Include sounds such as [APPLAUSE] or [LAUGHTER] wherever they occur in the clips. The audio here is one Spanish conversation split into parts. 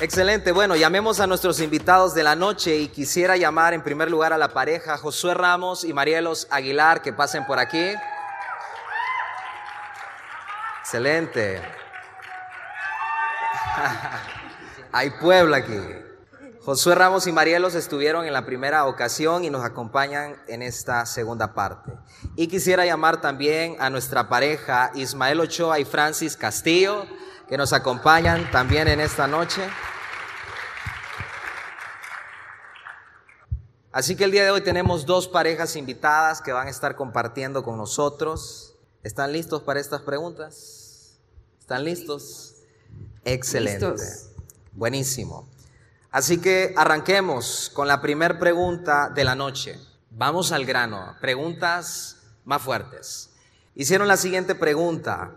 Excelente, bueno, llamemos a nuestros invitados de la noche y quisiera llamar en primer lugar a la pareja Josué Ramos y Marielos Aguilar que pasen por aquí. Excelente. [LAUGHS] Hay pueblo aquí. Josué Ramos y Marielos estuvieron en la primera ocasión y nos acompañan en esta segunda parte. Y quisiera llamar también a nuestra pareja Ismael Ochoa y Francis Castillo, que nos acompañan también en esta noche. Así que el día de hoy tenemos dos parejas invitadas que van a estar compartiendo con nosotros. ¿Están listos para estas preguntas? ¿Están listos? Excelente. Buenísimo. Así que arranquemos con la primera pregunta de la noche. Vamos al grano. Preguntas más fuertes. Hicieron la siguiente pregunta.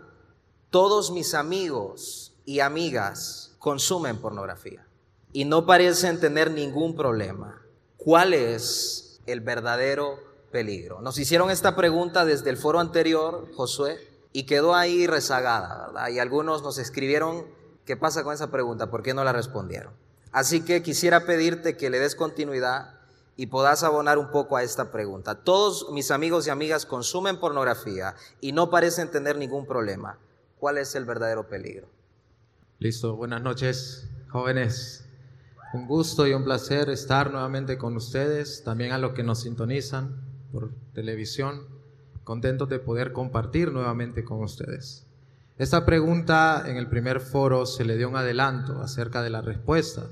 Todos mis amigos y amigas consumen pornografía y no parecen tener ningún problema. ¿Cuál es el verdadero peligro? Nos hicieron esta pregunta desde el foro anterior, Josué, y quedó ahí rezagada, ¿verdad? Y algunos nos escribieron, ¿qué pasa con esa pregunta? ¿Por qué no la respondieron? Así que quisiera pedirte que le des continuidad y puedas abonar un poco a esta pregunta. Todos mis amigos y amigas consumen pornografía y no parecen tener ningún problema. ¿Cuál es el verdadero peligro? Listo, buenas noches, jóvenes. Un gusto y un placer estar nuevamente con ustedes, también a los que nos sintonizan por televisión. Contentos de poder compartir nuevamente con ustedes. Esta pregunta en el primer foro se le dio un adelanto acerca de la respuesta.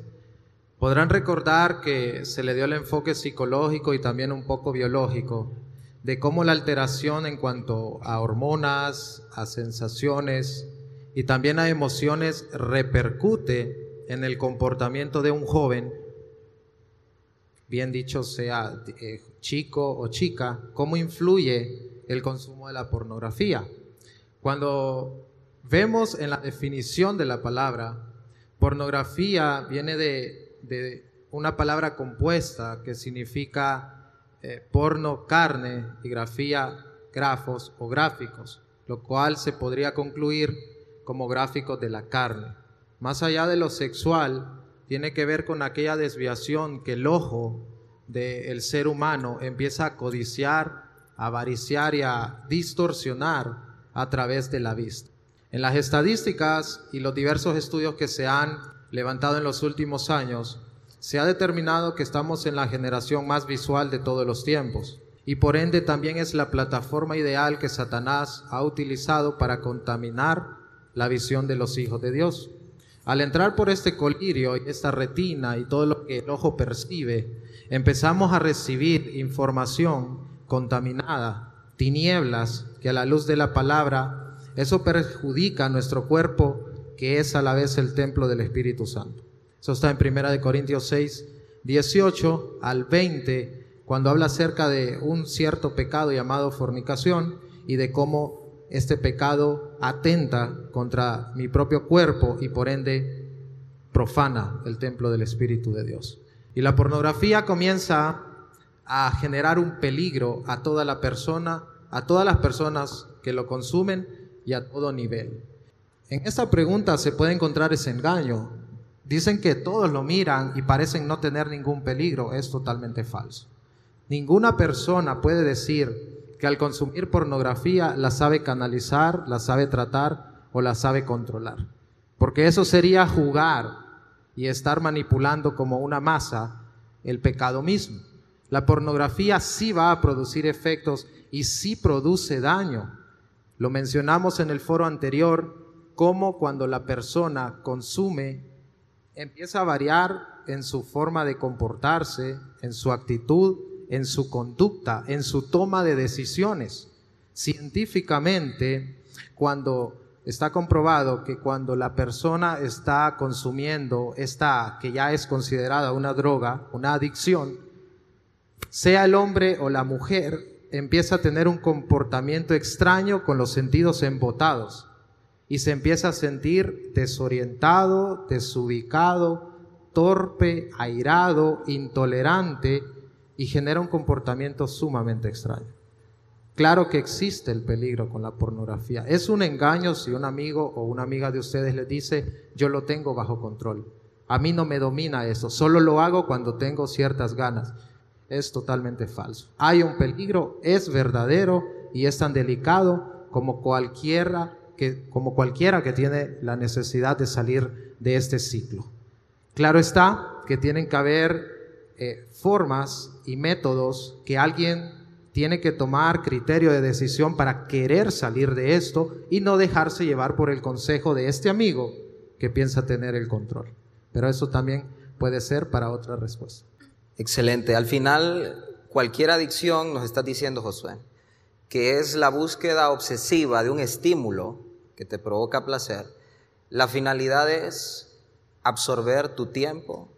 Podrán recordar que se le dio el enfoque psicológico y también un poco biológico de cómo la alteración en cuanto a hormonas, a sensaciones y también a emociones repercute en el comportamiento de un joven, bien dicho sea eh, chico o chica, cómo influye el consumo de la pornografía. Cuando Vemos en la definición de la palabra, pornografía viene de, una palabra compuesta que significa eh, porno, carne y grafía, grafos o gráficos, lo cual se podría concluir como gráficos de la carne. Más allá de lo sexual, tiene que ver con aquella desviación que el ojo del ser humano empieza a codiciar, a avariciar y a distorsionar a través de la vista. En las estadísticas y los diversos estudios que se han levantado en los últimos años, se ha determinado que estamos en la generación más visual de todos los tiempos y por ende también es la plataforma ideal que Satanás ha utilizado para contaminar la visión de los hijos de Dios. Al entrar por este colirio y esta retina y todo lo que el ojo percibe, empezamos a recibir información contaminada, tinieblas que a la luz de la palabra eso perjudica a nuestro cuerpo, que es a la vez el templo del Espíritu Santo. Eso está en 1 Corintios 6, 18 al 20, cuando habla acerca de un cierto pecado llamado fornicación y de cómo este pecado atenta contra mi propio cuerpo y por ende profana el templo del Espíritu de Dios. Y la pornografía comienza a generar un peligro a toda la persona, a todas las personas que lo consumen y a todo nivel. En esta pregunta se puede encontrar ese engaño. Dicen que todos lo miran y parecen no tener ningún peligro. Es totalmente falso. Ninguna persona puede decir que al consumir pornografía la sabe canalizar, la sabe tratar o la sabe controlar. Porque eso sería jugar y estar manipulando como una masa el pecado mismo. La pornografía sí va a producir efectos y sí produce daño. Lo mencionamos en el foro anterior, cómo cuando la persona consume, empieza a variar en su forma de comportarse, en su actitud, en su conducta, en su toma de decisiones. Científicamente, cuando está comprobado que cuando la persona está consumiendo esta que ya es considerada una droga, una adicción, sea el hombre o la mujer, empieza a tener un comportamiento extraño con los sentidos embotados y se empieza a sentir desorientado, desubicado, torpe, airado, intolerante y genera un comportamiento sumamente extraño. Claro que existe el peligro con la pornografía. Es un engaño si un amigo o una amiga de ustedes les dice, yo lo tengo bajo control. A mí no me domina eso, solo lo hago cuando tengo ciertas ganas. Es totalmente falso. Hay un peligro, es verdadero y es tan delicado como cualquiera que, como cualquiera que tiene la necesidad de salir de este ciclo. Claro está que tienen que haber eh, formas y métodos que alguien tiene que tomar criterio de decisión para querer salir de esto y no dejarse llevar por el consejo de este amigo que piensa tener el control. Pero eso también puede ser para otra respuesta. Excelente. Al final, cualquier adicción, nos está diciendo Josué, que es la búsqueda obsesiva de un estímulo que te provoca placer, la finalidad es absorber tu tiempo,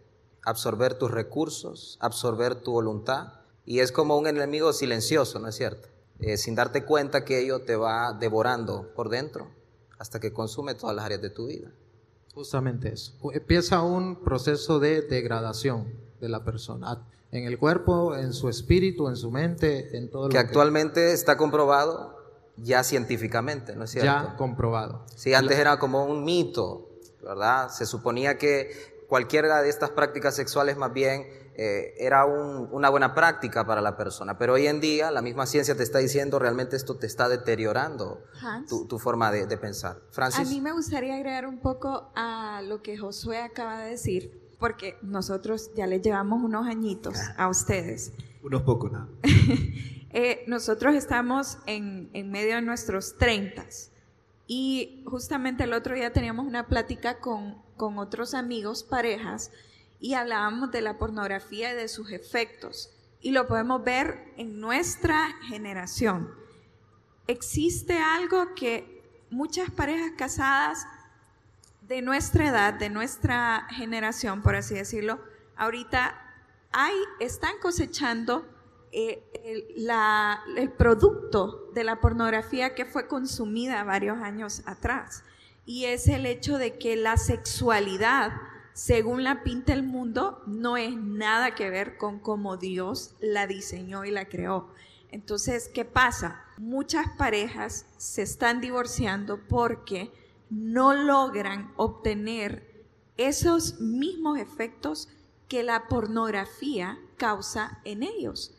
absorber tus recursos, absorber tu voluntad. Y es como un enemigo silencioso, ¿no es cierto? Eh, sin darte cuenta que ello te va devorando por dentro hasta que consume todas las áreas de tu vida. Justamente eso. Empieza un proceso de degradación de la persona, en el cuerpo, en su espíritu, en su mente, en todo lo que... actualmente está comprobado ya científicamente, ¿no es cierto? Ya comprobado. Sí, antes era como un mito, ¿verdad? Se suponía que cualquiera de estas prácticas sexuales más bien eh, era una buena práctica para la persona, pero hoy en día la misma ciencia te está diciendo realmente esto te está deteriorando tu, forma de, pensar. Francis. A mí me gustaría agregar un poco a lo que Josué acaba de decir, porque nosotros ya le llevamos unos añitos a ustedes. Unos pocos, ¿no? [LAUGHS] Eh, nosotros estamos en, en, medio de nuestros treintas y justamente el otro día teníamos una plática con, con otros amigos, parejas, y hablábamos de la pornografía y de sus efectos. Y lo podemos ver en nuestra generación. Existe algo que muchas parejas casadas de nuestra edad, de nuestra generación, por así decirlo, ahorita están cosechando eh, el, el producto de la pornografía que fue consumida varios años atrás. Y es el hecho de que la sexualidad según la pinta el mundo, no es nada que ver con cómo Dios la diseñó y la creó. Entonces, ¿qué pasa? Muchas parejas se están divorciando porque no logran obtener esos mismos efectos que la pornografía causa en ellos,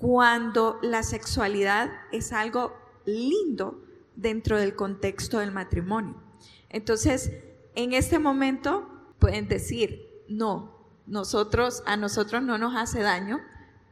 cuando la sexualidad es algo lindo dentro del contexto del matrimonio. Entonces, en este momento pueden decir, no, nosotros, a nosotros no nos hace daño,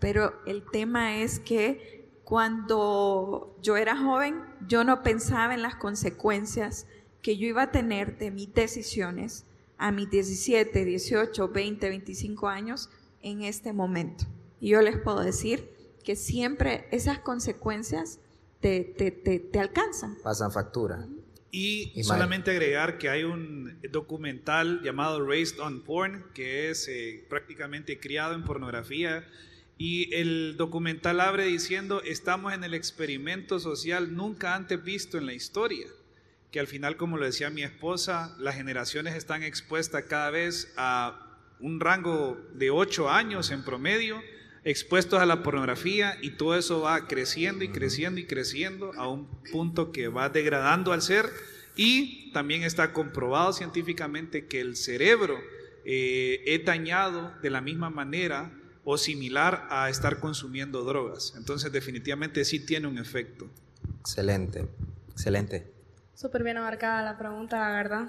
pero el tema es que cuando yo era joven, yo no pensaba en las consecuencias que yo iba a tener de mis decisiones a mis 17, 18, 20, 25 años en este momento. Y yo les puedo decir que siempre esas consecuencias te, te, te alcanzan. Pasan factura. Y, solamente agregar que hay un documental llamado Raised on Porn, que es eh, prácticamente criado en pornografía. Y el documental abre diciendo, estamos en el experimento social nunca antes visto en la historia. Que al final, como lo decía mi esposa, las generaciones están expuestas cada vez a un rango de 8 años en promedio expuestos a la pornografía y todo eso va creciendo y creciendo y creciendo a un punto que va degradando al ser y también está comprobado científicamente que el cerebro eh, es dañado de la misma manera o similar a estar consumiendo drogas. Entonces definitivamente sí tiene un efecto. Excelente, excelente. Súper bien abarcada la pregunta, la verdad.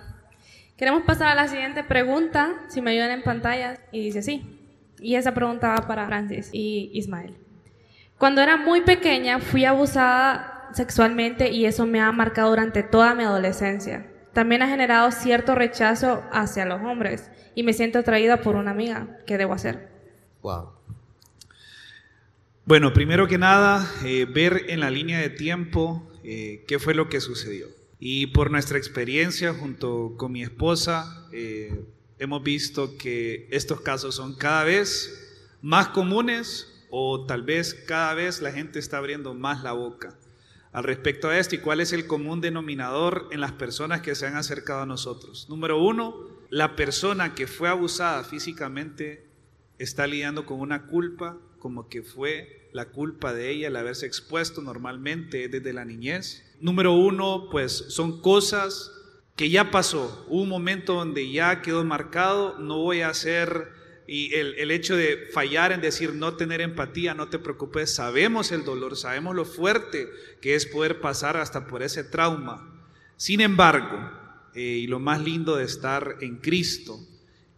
Queremos pasar a la siguiente pregunta, si me ayudan en pantalla, y dice así. Y esa pregunta va para Francis y Ismael. Cuando era muy pequeña fui abusada sexualmente y eso me ha marcado durante toda mi adolescencia. También ha generado cierto rechazo hacia los hombres y me siento atraída por una amiga. ¿Qué debo hacer? Wow. Bueno, primero que nada, eh, ver en la línea de tiempo eh, qué fue lo que sucedió. Y por nuestra experiencia junto con mi esposa, eh, hemos visto que estos casos son cada vez más comunes o tal vez cada vez la gente está abriendo más la boca al respecto a esto y cuál es el común denominador en las personas que se han acercado a nosotros. Número uno, la persona que fue abusada físicamente está lidiando con una culpa como que fue la culpa de ella el haberse expuesto normalmente desde la niñez. Número uno, pues son cosas que ya pasó, hubo un momento donde ya quedó marcado, no voy a hacer, y el, el, hecho de fallar en decir no tener empatía, no te preocupes, sabemos el dolor, sabemos lo fuerte que es poder pasar hasta por ese trauma. Sin embargo, eh, y lo más lindo de estar en Cristo,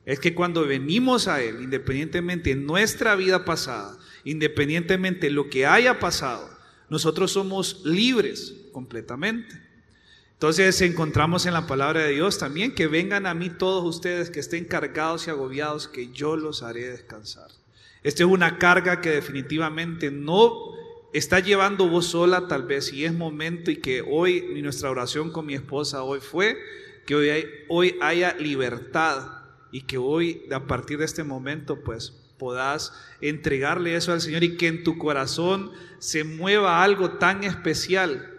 es que cuando venimos a Él, independientemente de nuestra vida pasada, independientemente de lo que haya pasado, nosotros somos libres completamente. Entonces encontramos en la palabra de Dios también que vengan a mí todos ustedes que estén cargados y agobiados, que yo los haré descansar. Esta es una carga que definitivamente no está llevando vos sola tal vez y es momento y que hoy nuestra oración con mi esposa hoy fue que hoy, hay, hoy haya libertad y que hoy a partir de este momento pues puedas entregarle eso al Señor y que en tu corazón se mueva algo tan especial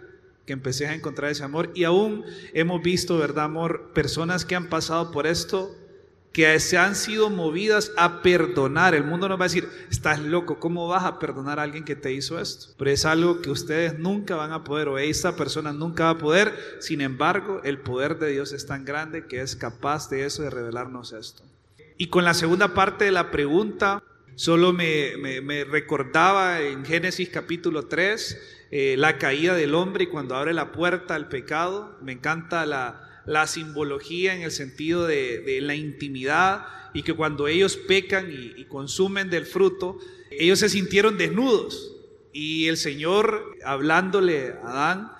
que empecé a encontrar ese amor. Y aún hemos visto, ¿verdad, amor? Personas que han pasado por esto, que se han sido movidas a perdonar. El mundo nos va a decir, estás loco, ¿cómo vas a perdonar a alguien que te hizo esto? Pero es algo que ustedes nunca van a poder, o esta persona nunca va a poder. Sin embargo, el poder de Dios es tan grande que es capaz de eso, de revelarnos esto. Y con la segunda parte de la pregunta, solo me, recordaba en Génesis capítulo 3 eh, la caída del hombre y cuando abre la puerta al pecado. Me encanta la, simbología en el sentido de, la intimidad y que cuando ellos pecan y, y consumen del fruto, ellos se sintieron desnudos. Y el Señor hablándole a Adán,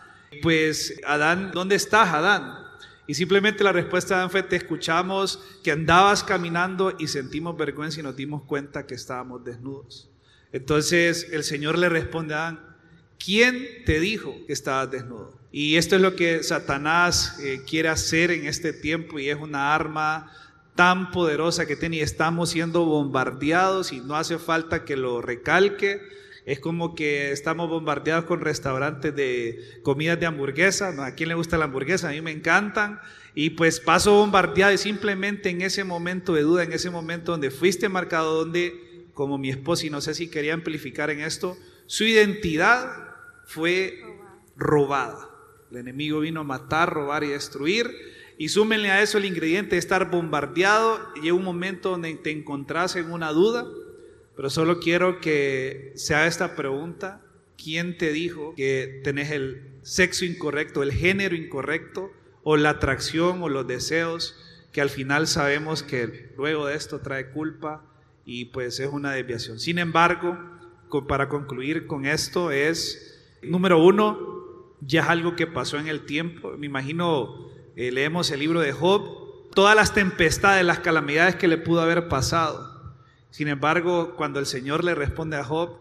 pues Adán, ¿dónde estás Adán? Y simplemente la respuesta de Adán fue, te escuchamos que andabas caminando y sentimos vergüenza y nos dimos cuenta que estábamos desnudos. Entonces el Señor le responde a Adán, ¿quién te dijo que estabas desnudo? Y esto es lo que Satanás eh, quiere hacer en este tiempo y es una arma tan poderosa que tiene y estamos siendo bombardeados y no hace falta que lo recalque es como que estamos bombardeados con restaurantes de comidas de hamburguesa. ¿A quién le gusta la hamburguesa? A mí me encantan. Y pues paso bombardeado y simplemente en ese momento de duda, en ese momento donde fuiste marcado, donde, como mi esposa, y no sé si quería amplificar en esto, su identidad fue robada. El enemigo vino a matar, robar y destruir. Y súmenle a eso el ingrediente de estar bombardeado. Llega un momento donde te encontrás en una duda pero solo quiero que se haga esta pregunta. ¿Quién te dijo que tenés el sexo incorrecto, el género incorrecto, o la atracción o los deseos, que al final sabemos que luego de esto trae culpa y pues es una desviación? Sin embargo, para concluir con esto es, número uno, ya es algo que pasó en el tiempo. Me imagino, eh, leemos el libro de Job, todas las tempestades, las calamidades que le pudo haber pasado sin embargo, cuando el Señor le responde a Job,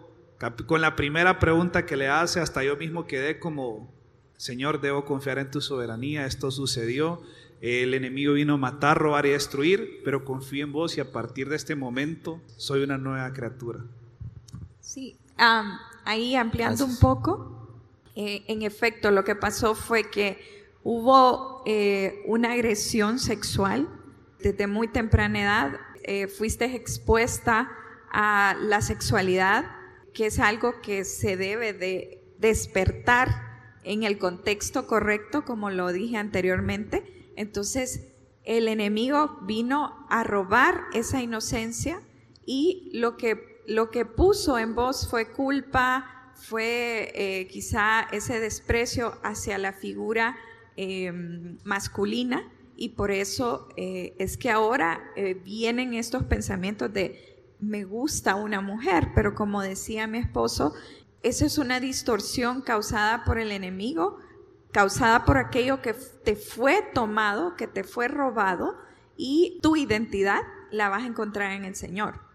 con la primera pregunta que le hace, hasta yo mismo quedé como, Señor, debo confiar en tu soberanía, esto sucedió, el enemigo vino a matar, robar y destruir, pero confío en vos y a partir de este momento soy una nueva criatura. Sí, ahí ampliando un poco, eh, en efecto lo que pasó fue que hubo eh, una agresión sexual desde muy temprana edad. Eh, fuiste expuesta a la sexualidad, que es algo que se debe de despertar en el contexto correcto, como lo dije anteriormente. Entonces, el enemigo vino a robar esa inocencia y lo que, lo que puso en vos fue culpa, fue eh, quizá ese desprecio hacia la figura eh, masculina y por eso eh, es que ahora eh, vienen estos pensamientos de me gusta una mujer, pero como decía mi esposo, eso es una distorsión causada por el enemigo, causada por aquello que te fue tomado, que te fue robado y tu identidad la vas a encontrar en el Señor.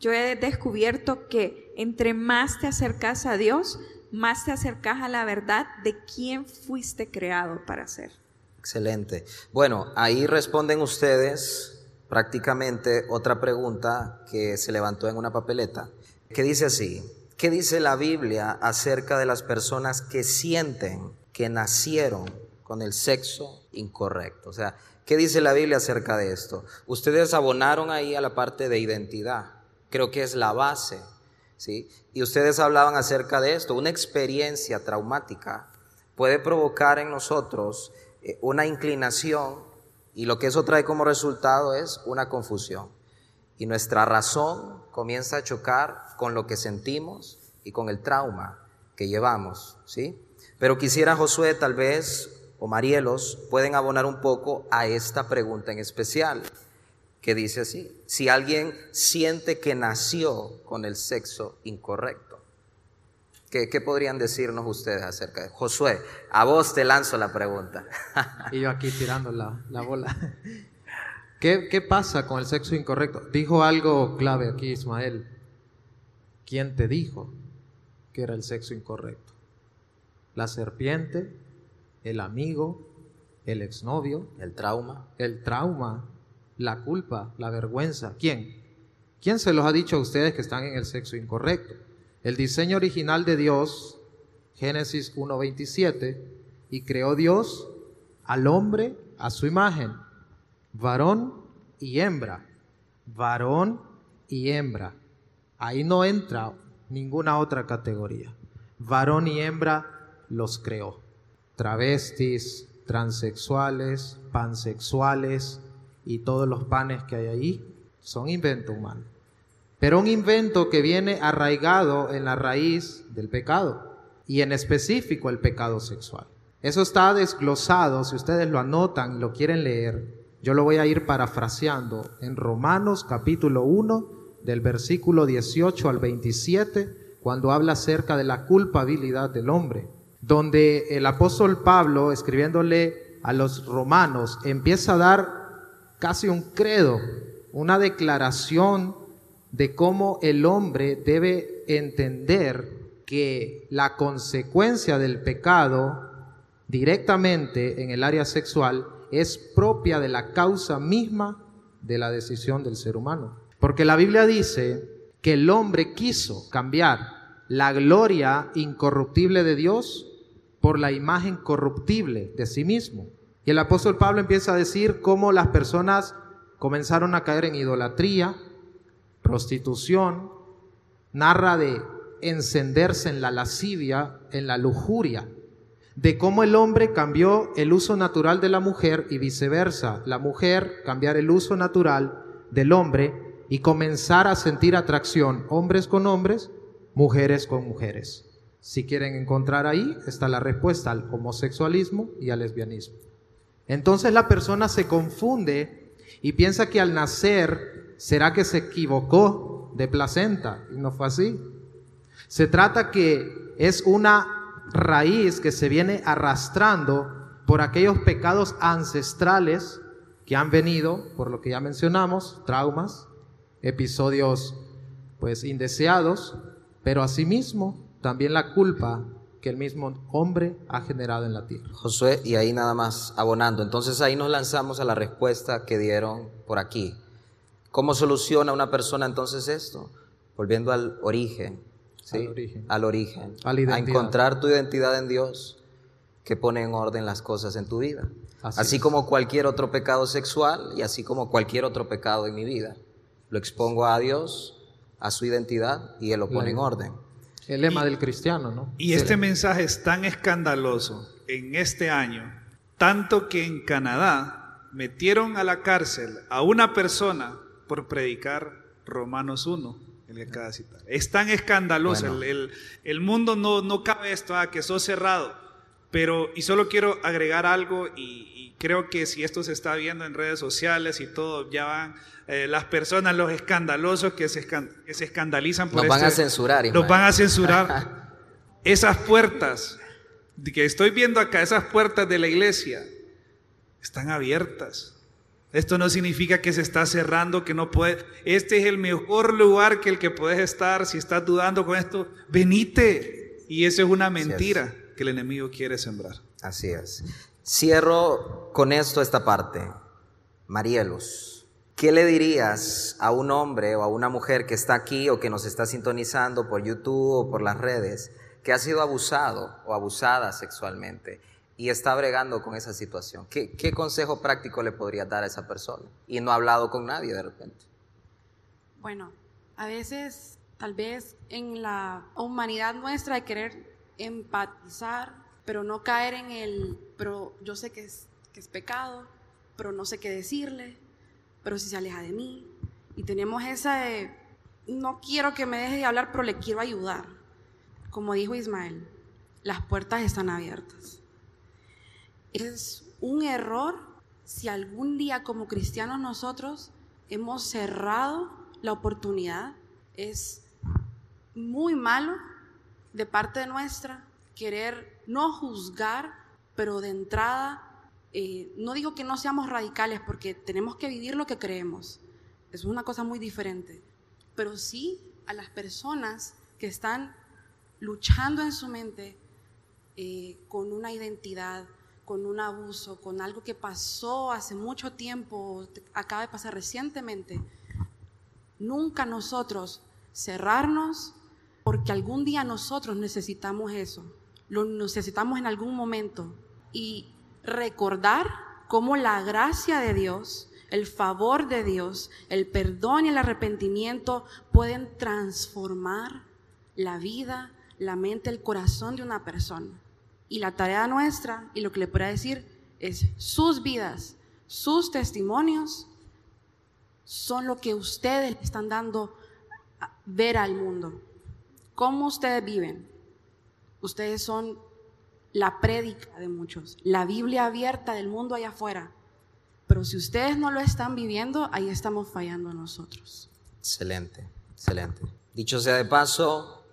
Yo he descubierto que entre más te acercas a Dios, más te acercas a la verdad de quién fuiste creado para ser. Excelente. Bueno, ahí responden ustedes prácticamente otra pregunta que se levantó en una papeleta, que dice así, ¿qué dice la Biblia acerca de las personas que sienten que nacieron con el sexo incorrecto? O sea, ¿qué dice la Biblia acerca de esto? Ustedes abonaron ahí a la parte de identidad, creo que es la base, ¿sí? Y ustedes hablaban acerca de esto, una experiencia traumática puede provocar en nosotros eh, una inclinación y lo que eso trae como resultado es una confusión. Y nuestra razón comienza a chocar con lo que sentimos y con el trauma que llevamos, ¿sí? Pero quisiera Josué tal vez o Marielos pueden abonar un poco a esta pregunta en especial, que dice así, si alguien siente que nació con el sexo incorrecto, ¿qué, podrían decirnos ustedes acerca de Josué? A vos te lanzo la pregunta. [LAUGHS] y yo aquí tirando la, bola. [LAUGHS] ¿Qué, ¿Qué pasa con el sexo incorrecto? Dijo algo clave aquí Ismael. ¿Quién te dijo que era el sexo incorrecto? ¿La serpiente? el amigo, el exnovio, el trauma, el trauma, la culpa, la vergüenza. ¿Quién? ¿Quién se los ha dicho a ustedes que están en el sexo incorrecto? El diseño original de Dios, Génesis 1.27, y creó Dios al hombre a su imagen, varón y hembra, varón y hembra. Ahí no entra ninguna otra categoría. Varón y hembra los creó travestis, transexuales, pansexuales y todos los panes que hay ahí son invento humano. Pero un invento que viene arraigado en la raíz del pecado y en específico el pecado sexual. Eso está desglosado, si ustedes lo anotan y lo quieren leer, yo lo voy a ir parafraseando en Romanos capítulo 1 del versículo 18 al 27, cuando habla acerca de la culpabilidad del hombre donde el apóstol Pablo, escribiéndole a los romanos, empieza a dar casi un credo, una declaración de cómo el hombre debe entender que la consecuencia del pecado directamente en el área sexual es propia de la causa misma de la decisión del ser humano. Porque la Biblia dice que el hombre quiso cambiar la gloria incorruptible de Dios por la imagen corruptible de sí mismo. Y el apóstol Pablo empieza a decir cómo las personas comenzaron a caer en idolatría, prostitución, narra de encenderse en la lascivia, en la lujuria, de cómo el hombre cambió el uso natural de la mujer y viceversa, la mujer cambiar el uso natural del hombre y comenzar a sentir atracción hombres con hombres, mujeres con mujeres. Si quieren encontrar ahí, está la respuesta al homosexualismo y al lesbianismo. Entonces la persona se confunde y piensa que al nacer será que se equivocó de placenta y no fue así. Se trata que es una raíz que se viene arrastrando por aquellos pecados ancestrales que han venido, por lo que ya mencionamos, traumas, episodios pues indeseados, pero asimismo también la culpa que el mismo hombre ha generado en la tierra. Josué, y ahí nada más abonando. Entonces ahí nos lanzamos a la respuesta que dieron por aquí. ¿Cómo soluciona una persona entonces esto? Volviendo al origen, ¿sí? Al origen. Al origen. A, encontrar tu identidad en Dios que pone en orden las cosas en tu vida. Así, como cualquier otro pecado sexual y así como cualquier otro pecado en mi vida. Lo expongo a Dios, a su identidad y Él lo pone en orden. El lema del cristiano, ¿no? Y este mensaje es tan escandaloso en este año, tanto que en Canadá metieron a la cárcel a una persona por predicar Romanos 1, el que acaba de citar. Es tan escandaloso, el, el, mundo no, no cabe esto, ah, que sos cerrado. Pero, y solo quiero agregar algo, y creo que si esto se está viendo en redes sociales y todo, ya van eh, las personas, los escandalosos que se, que se escandalizan por Nos van a este censurar. Los van a censurar. [LAUGHS] esas puertas que estoy viendo acá, esas puertas de la iglesia, están abiertas. Esto no significa que se está cerrando, que no puede. Este es el mejor lugar que el que puedes estar. Si estás dudando con esto, venite. Y eso es una mentira que el enemigo quiere sembrar. Así es. Cierro con esto esta parte. Marielos. ¿Qué le dirías a un hombre o a una mujer que está aquí o que nos está sintonizando por YouTube o por las redes, que ha sido abusado o abusada sexualmente y está bregando con esa situación? ¿Qué, consejo práctico le podría dar a esa persona? Y no ha hablado con nadie de repente. Bueno, a veces tal vez en la humanidad nuestra de querer empatizar, pero no caer en el, pero yo sé que que es pecado, pero no sé qué decirle, pero si se aleja de mí. Y tenemos esa de, no quiero que me deje de hablar, pero le quiero ayudar. Como dijo Ismael, las puertas están abiertas. Es un error si algún día como cristianos nosotros hemos cerrado la oportunidad. Es muy malo de parte nuestra querer no juzgar, pero de entrada, eh, no digo que no seamos radicales porque tenemos que vivir lo que creemos. Es una cosa muy diferente. Pero sí a las personas que están luchando en su mente eh, con una identidad, con un abuso, con algo que pasó hace mucho tiempo, acaba de pasar recientemente. Nunca nosotros cerrarnos porque algún día nosotros necesitamos eso, lo necesitamos en algún momento y recordar cómo la gracia de Dios, el favor de Dios, el perdón y el arrepentimiento pueden transformar la vida, la mente, el corazón de una persona. Y la tarea nuestra, y lo que le puedo decir, es sus vidas, sus testimonios, son lo que ustedes están dando ver al mundo. ¿Cómo ustedes viven? Ustedes son la prédica de muchos, la Biblia abierta del mundo allá afuera. Pero si ustedes no lo están viviendo, ahí estamos fallando nosotros. Excelente, excelente. Dicho sea de paso,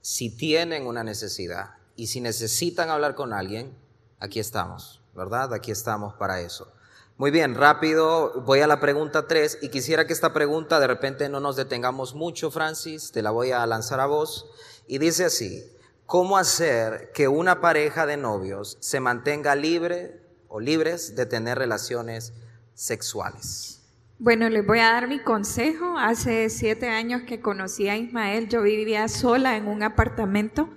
si tienen una necesidad y si necesitan hablar con alguien, aquí estamos, ¿verdad? Aquí estamos para eso. Muy bien, rápido, voy a la pregunta 3 y quisiera que esta pregunta de repente no nos detengamos mucho, Francis, te la voy a lanzar a vos. Y dice así, ¿cómo hacer que una pareja de novios se mantenga libre o libres de tener relaciones sexuales? Bueno, les voy a dar mi consejo. Hace siete años que conocí a Ismael, yo vivía sola en un apartamento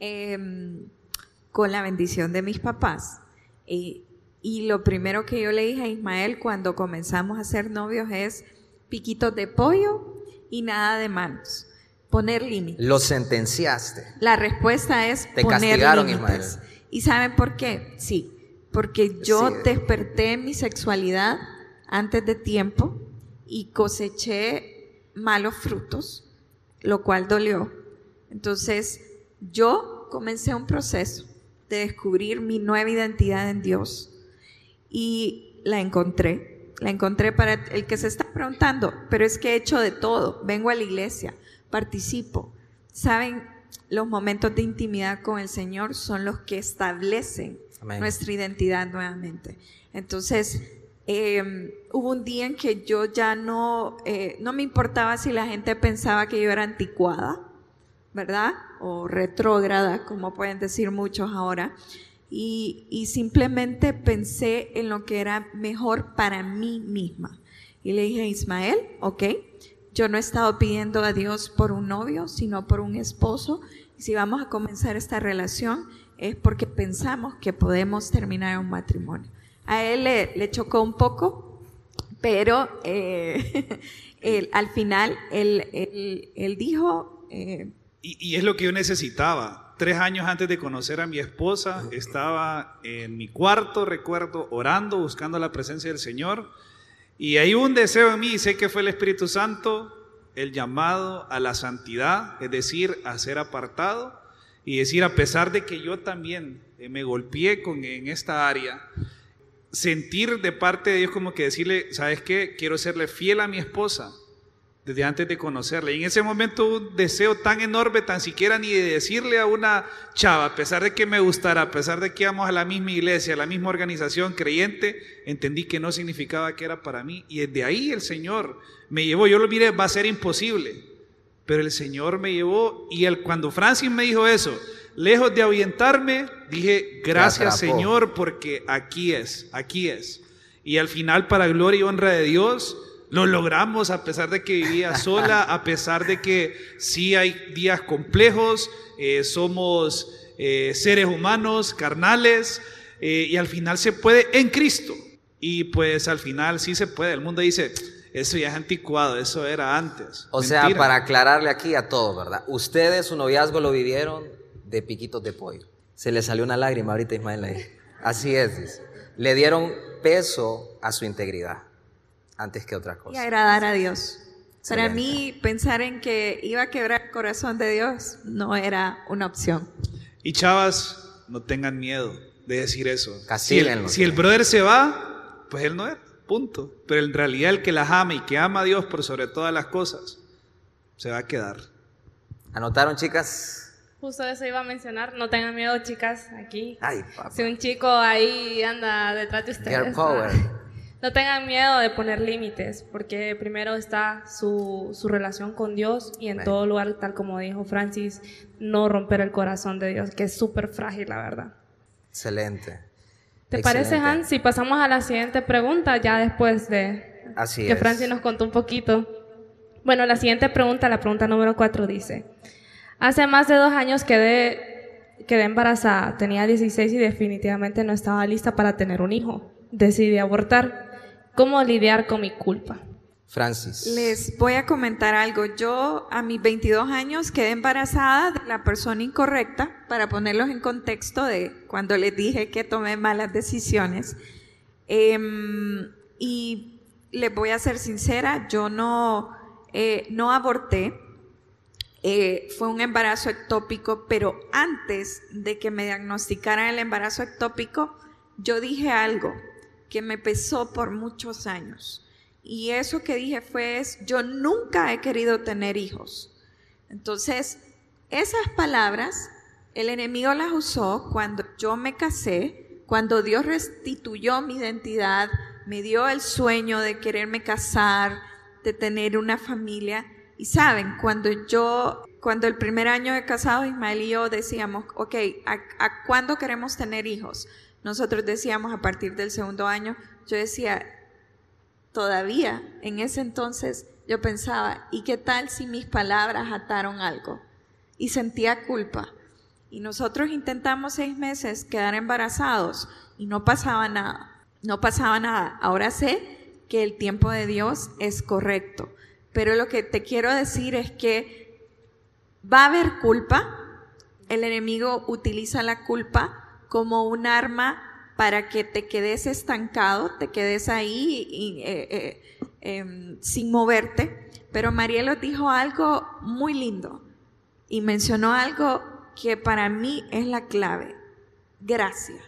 em, con la bendición de mis papás. Y y lo primero que yo le dije a Ismael cuando comenzamos a ser novios es piquitos de pollo y nada de manos. Poner límites. Lo sentenciaste. La respuesta es Te poner castigaron, límites. Ismael. ¿Y saben por qué? Sí, porque yo Sí. desperté mi sexualidad antes de tiempo y coseché malos frutos, lo cual dolió. Entonces, yo comencé un proceso de descubrir mi nueva identidad en Dios y la encontré. La encontré para el que se está preguntando, pero es que he hecho de todo. Vengo a la iglesia, participo. Saben, los momentos de intimidad con el Señor son los que establecen Amén. nuestra identidad nuevamente. Entonces, eh, hubo un día en que yo ya no, eh, no me importaba si la gente pensaba que yo era anticuada, ¿verdad? O retrógrada, como pueden decir muchos ahora. Y, simplemente pensé en lo que era mejor para mí misma. Y le dije a Ismael, ok, yo no he estado pidiendo a Dios por un novio, sino por un esposo. Y si vamos a comenzar esta relación es porque pensamos que podemos terminar un matrimonio. A él le, chocó un poco, pero eh, [LAUGHS] al final él, él- él dijo, eh, Y, y es lo que yo necesitaba. Tres años antes de conocer a mi esposa, estaba en mi cuarto, recuerdo, orando, buscando la presencia del Señor. Y hay un deseo en mí, sé que fue el Espíritu Santo, el llamado a la santidad, es decir, a ser apartado. Y decir, a pesar de que yo también eh, me golpeé con, en esta área, sentir de parte de Dios como que decirle, ¿sabes qué? Quiero serle fiel a mi esposa desde antes de conocerla. Y en ese momento un deseo tan enorme, tan siquiera ni de decirle a una chava, a pesar de que me gustara, a pesar de que íbamos a la misma iglesia, a la misma organización creyente, entendí que no significaba que era para mí. Y desde ahí el Señor me llevó. Yo lo miré, va a ser imposible. Pero el Señor me llevó y el, cuando Francis me dijo eso, lejos de ahuyentarme, dije, gracias. Señor, porque aquí es, aquí es. Y al final, para gloria y honra de Dios, lo logramos a pesar de que vivía [LAUGHS] sola, a pesar de que sí hay días complejos, eh, somos eh, seres humanos, carnales, eh, y al final se puede en Cristo. Y pues al final sí se puede. El mundo dice, eso ya es anticuado, eso era antes. O sea, para aclararle aquí a todos, ¿verdad? Ustedes su noviazgo lo vivieron de piquitos de pollo. Se le salió una lágrima ahorita, Ismael. ahí. Así es, dice. Le dieron peso a su integridad antes que otra cosa. Y agradar a Dios. Para mí, pensar en que iba a quebrar el corazón de Dios no era una opción. Y chavas, no tengan miedo de decir eso. Si el, si el brother se va, pues él no es, punto. Pero en realidad el que las ama y que ama a Dios por sobre todas las cosas, se va a quedar. ¿Anotaron, chicas? Justo eso iba a mencionar. No tengan miedo, chicas, aquí. Ay, Si un chico ahí anda detrás de ustedes. No [LAUGHS] tengan miedo de poner límites, porque primero está su, su relación con Dios y en todo lugar, tal como dijo Francis, no romper el corazón de Dios, que es súper frágil, la verdad. Excelente. ¿Te parece, Hans, si pasamos a la siguiente pregunta ya después de Así que Francis nos contó un poquito? Bueno, la siguiente pregunta, la pregunta número cuatro dice, hace más de dos años quedé, quedé embarazada, tenía 16 y definitivamente no estaba lista para tener un hijo. Decidí abortar. ¿Cómo lidiar con mi culpa? Francis. Les voy a comentar algo. Yo a mis 22 años quedé embarazada de la persona incorrecta, para ponerlos en contexto de cuando les dije que tomé malas decisiones. Em, y les voy a ser sincera, yo no, eh, no aborté. Eh, fue un embarazo ectópico, pero antes de que me diagnosticaran el embarazo ectópico, yo dije algo que me pesó por muchos años. Y eso que dije fue, es, yo nunca he querido tener hijos. Entonces, esas palabras, el enemigo las usó cuando yo me casé, cuando Dios restituyó mi identidad, me dio el sueño de quererme casar, de tener una familia. Y saben, cuando yo, cuando el primer año de casado, Ismael y yo decíamos, ok, ¿a, ¿a cuándo queremos tener hijos? Nosotros decíamos a partir del segundo año, yo decía, todavía en ese entonces yo pensaba, ¿y qué tal si mis palabras ataron algo? Y sentía culpa. Y nosotros intentamos seis meses quedar embarazados y no pasaba nada, no pasaba nada. Ahora sé que el tiempo de Dios es correcto, pero lo que te quiero decir es que va a haber culpa, el enemigo utiliza la culpa como un arma para que te quedes estancado, te quedes ahí eh, eh, em, sin moverte. Pero Marielo dijo algo muy lindo y mencionó algo que para mí es la clave, gracia.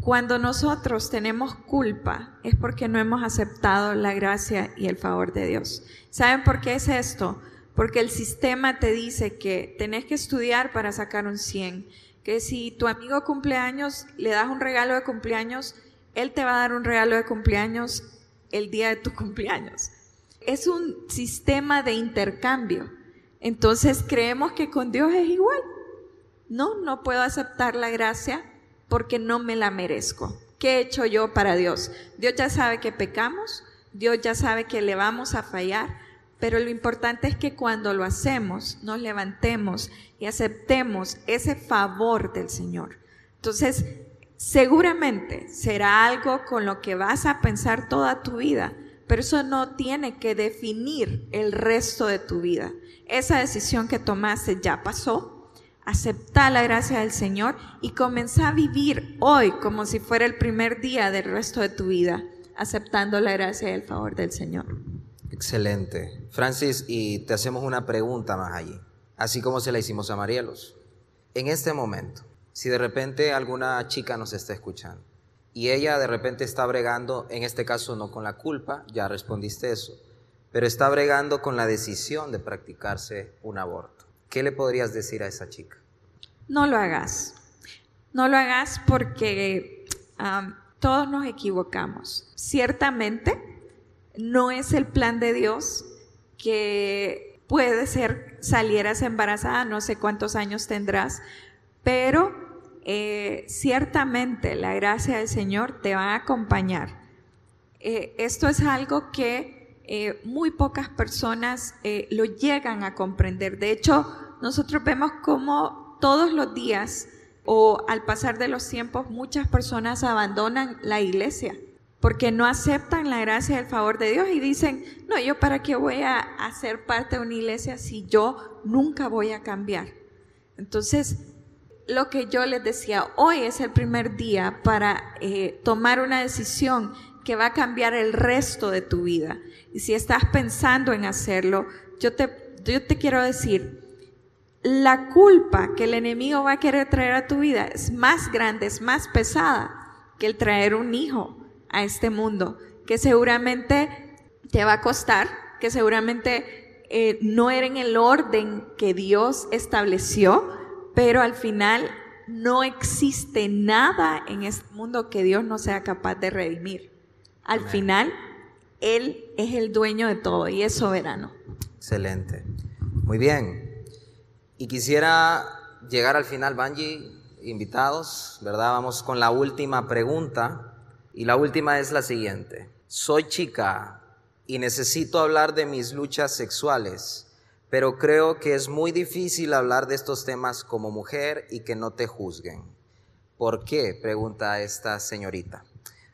Cuando nosotros tenemos culpa es porque no hemos aceptado la gracia y el favor de Dios. ¿Saben por qué es esto? Porque el sistema te dice que tenés que estudiar para sacar un 100, que si tu amigo cumpleaños le das un regalo de cumpleaños, él te va a dar un regalo de cumpleaños el día de tu [LAUGHS] cumpleaños. Es un sistema de intercambio. Entonces creemos que con Dios es igual. No, no puedo aceptar la gracia porque no me la merezco. ¿Qué he hecho yo para Dios? Dios ya sabe que pecamos, Dios ya sabe que le vamos a fallar, pero lo importante es que cuando lo hacemos, nos levantemos y aceptemos ese favor del Señor. Entonces, seguramente será algo con lo que vas a pensar toda tu vida, pero eso no tiene que definir el resto de tu vida. Esa decisión que tomaste ya pasó. Acepta la gracia del Señor y comenzá a vivir hoy como si fuera el primer día del resto de tu vida, aceptando la gracia y el favor del Señor. Excelente. Francis, y te hacemos una pregunta más allí, así como se la hicimos a Marielos. En este momento, si de repente alguna chica nos está escuchando y ella de repente está bregando, en este caso no con la culpa, ya respondiste eso, pero está bregando con la decisión de practicarse un aborto, ¿qué le podrías decir a esa chica? No lo hagas. No lo hagas porque todos nos equivocamos. Ciertamente, no es el plan de Dios que puede ser salieras embarazada, no sé cuántos años tendrás, pero eh, ciertamente la gracia del Señor te va a acompañar. Eh, esto es algo que eh, muy pocas personas lo llegan a comprender. De hecho, nosotros vemos como todos los días o al pasar de los tiempos muchas personas abandonan la iglesia porque no aceptan la gracia y el favor de Dios y dicen, no, yo para qué voy a hacer parte de una iglesia si yo nunca voy a cambiar. Entonces, lo que yo les decía, hoy es el primer día para eh, tomar una decisión que va a cambiar el resto de tu vida. Y si estás pensando en hacerlo, yo te, yo te quiero decir, la culpa que el enemigo va a querer traer a tu vida es más grande, es más pesada que el traer un hijo a este mundo, que seguramente te va a costar, que seguramente eh, no era en el orden que Dios estableció, pero al final no existe nada en este mundo que Dios no sea capaz de redimir. Al final, Él es el dueño de todo y es soberano. Excelente. Muy bien. Y quisiera llegar al final, Banji, invitados, ¿verdad? Vamos con la última pregunta. Y la última es la siguiente. Soy chica y necesito hablar de mis luchas sexuales, pero creo que es muy difícil hablar de estos temas como mujer y que no te juzguen. ¿Por qué? Pregunta esta señorita.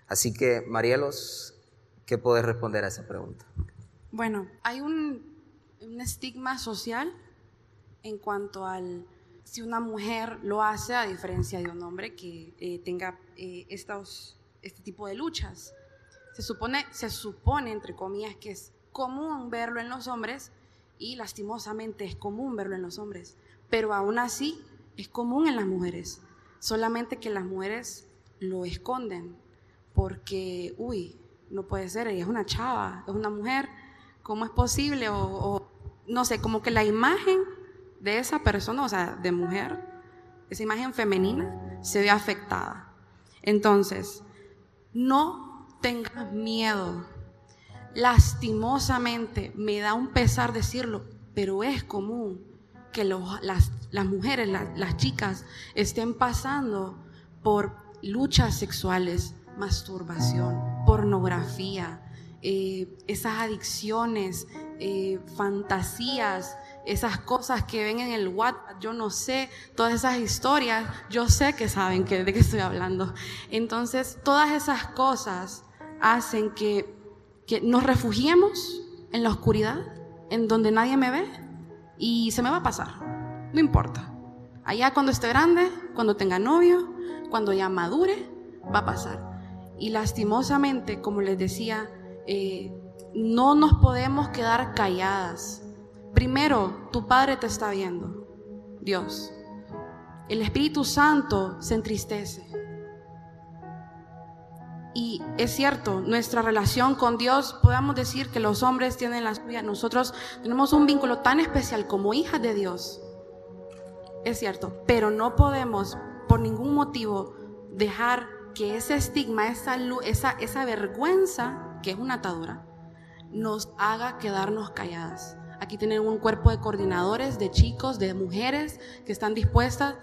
Así que, Marielos, ¿qué puedes responder a esa pregunta? Bueno, hay un, estigma social en cuanto al si una mujer lo hace a diferencia de un hombre que eh, tenga eh, estos, este tipo de luchas. Se supone, se supone, entre comillas, que es común verlo en los hombres y lastimosamente es común verlo en los hombres, pero aún así es común en las mujeres, solamente que las mujeres lo esconden porque, uy, no puede ser, ella es una chava, es una mujer, ¿cómo es posible? o no sé, como que la imagen de esa persona, o sea, de mujer, esa imagen femenina, se ve afectada. Entonces, no tengas miedo. Lastimosamente, me da un pesar decirlo, pero es común que las, mujeres, las chicas, estén pasando por luchas sexuales, masturbación, pornografía, eh, esas adicciones, eh, fantasías esas cosas que ven en el WhatsApp, yo no sé, todas esas historias, yo sé que saben que, de qué estoy hablando. Entonces, todas esas cosas hacen que, que nos refugiemos en la oscuridad, en donde nadie me ve, y se me va a pasar, no importa. Allá cuando esté grande, cuando tenga novio, cuando ya madure, va a pasar. Y lastimosamente, como les decía, eh, no nos podemos quedar calladas Primero, tu Padre te está viendo, Dios. El Espíritu Santo se entristece. Y es cierto, nuestra relación con Dios, podemos decir que los hombres tienen la suya, nosotros tenemos un vínculo tan especial como hijas de Dios. Es cierto, pero no podemos por ningún motivo dejar que ese estigma, esa, vergüenza, que es una atadura, nos haga quedarnos calladas. Aquí tienen un cuerpo de coordinadores, de chicos, de mujeres que están dispuestas.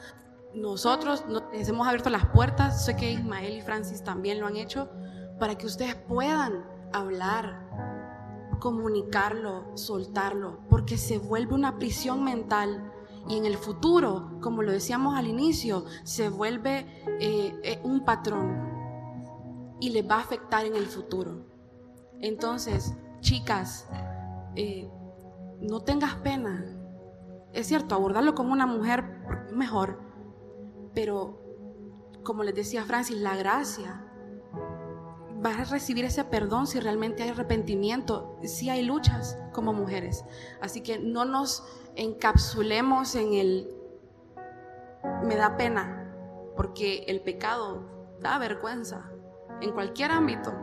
Nosotros les hemos abierto las puertas, sé que Ismael y Francis también lo han hecho, para que ustedes puedan hablar, comunicarlo, soltarlo, porque se vuelve una prisión mental y en el futuro, como lo decíamos al inicio, se vuelve eh, eh, un patrón y les va a afectar en el futuro. Entonces, chicas, eh, no tengas pena. Es cierto, abordarlo como una mujer es mejor, pero como les decía Francis, la gracia, vas a recibir ese perdón si realmente hay arrepentimiento, si hay luchas como mujeres. Así que no nos encapsulemos en el me da pena, porque el pecado da vergüenza en cualquier ámbito,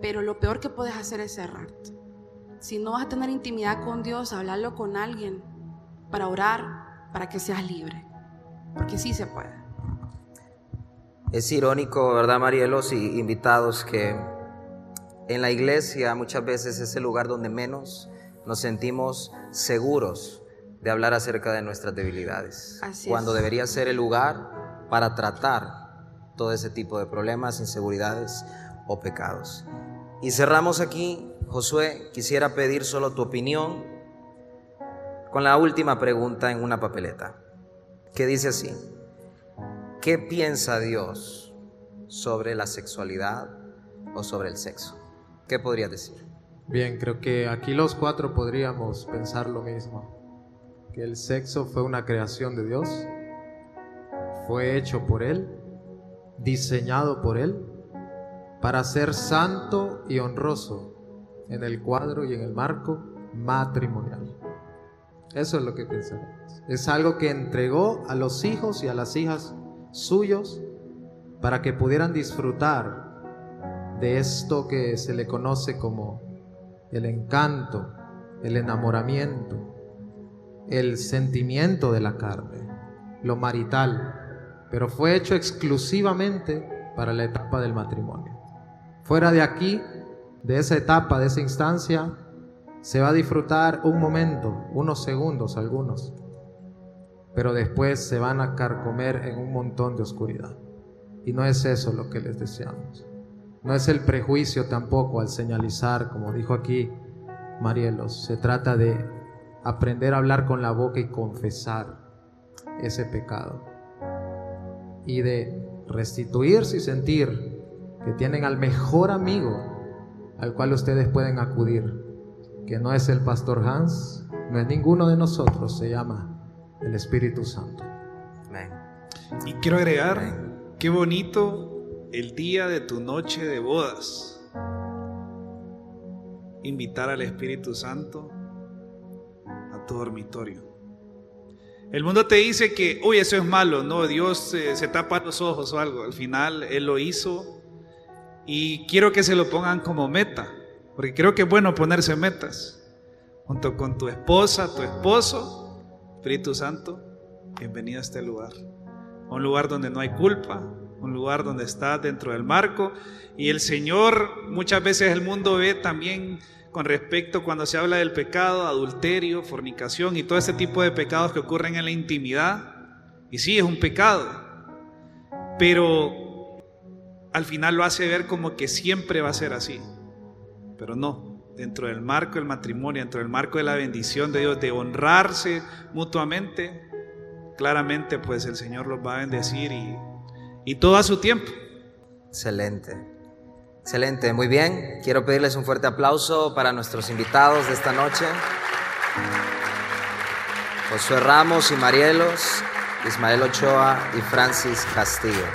pero lo peor que puedes hacer es cerrarte. Si no vas a tener intimidad con Dios, hablarlo con alguien para orar, para que seas libre. Porque sí se puede. Es irónico, ¿verdad, Marielos y invitados, que en la iglesia muchas veces es el lugar donde menos nos sentimos seguros de hablar acerca de nuestras debilidades. cuando debería ser el lugar para tratar todo ese tipo de problemas, inseguridades o pecados. Y cerramos aquí Josué, quisiera pedir solo tu opinión con la última pregunta en una papeleta, que dice así, ¿qué piensa Dios sobre la sexualidad o sobre el sexo? ¿Qué podría decir? Bien, creo que aquí los cuatro podríamos pensar lo mismo, que el sexo fue una creación de Dios fue hecho por Él, diseñado por Él, para ser santo y honroso en el cuadro y en el marco matrimonial. Eso es lo que pensamos. Es algo que entregó a los hijos y a las hijas suyos para que pudieran disfrutar de esto que se le conoce como el encanto, el enamoramiento, el sentimiento de la carne, lo marital, pero fue hecho exclusivamente para la etapa del matrimonio. Fuera de aquí, de esa etapa, de esa instancia, se va a disfrutar un momento, unos segundos algunos, pero después se van a carcomer en un montón de oscuridad. Y no es eso lo que les deseamos. No es el prejuicio tampoco al señalizar, como dijo aquí Marielos, se trata de aprender a hablar con la boca y confesar ese pecado. Y de restituirse y sentir que tienen al mejor amigo al cual ustedes pueden acudir que no es el pastor Hans, no es ninguno de nosotros, se llama el Espíritu Santo. Y quiero agregar, qué bonito el día de tu noche de bodas. Invitar al Espíritu Santo a tu dormitorio. El mundo te dice que, uy, eso es malo, no, Dios se tapa los ojos o algo. Al final Él lo hizo y quiero que se lo pongan como meta. Porque creo que es bueno ponerse metas. Junto con tu esposa, tu esposo, Espíritu Santo, bienvenido a este lugar. Un lugar donde no hay culpa, un lugar donde estás dentro del marco. Y el Señor, muchas veces el mundo ve también con respecto cuando se habla del pecado, adulterio, fornicación y todo ese tipo de pecados que ocurren en la intimidad. Y sí, es un pecado. Pero al final lo hace ver como que siempre va a ser así. Pero no, dentro del marco del matrimonio, dentro del marco de la bendición de Dios, de honrarse mutuamente, claramente pues el Señor los va a bendecir y, y todo a su tiempo. Excelente, excelente, muy bien. Quiero pedirles un fuerte aplauso para nuestros invitados de esta noche. Josué Ramos y Marielos, Ismael Ochoa y Francis Castillo.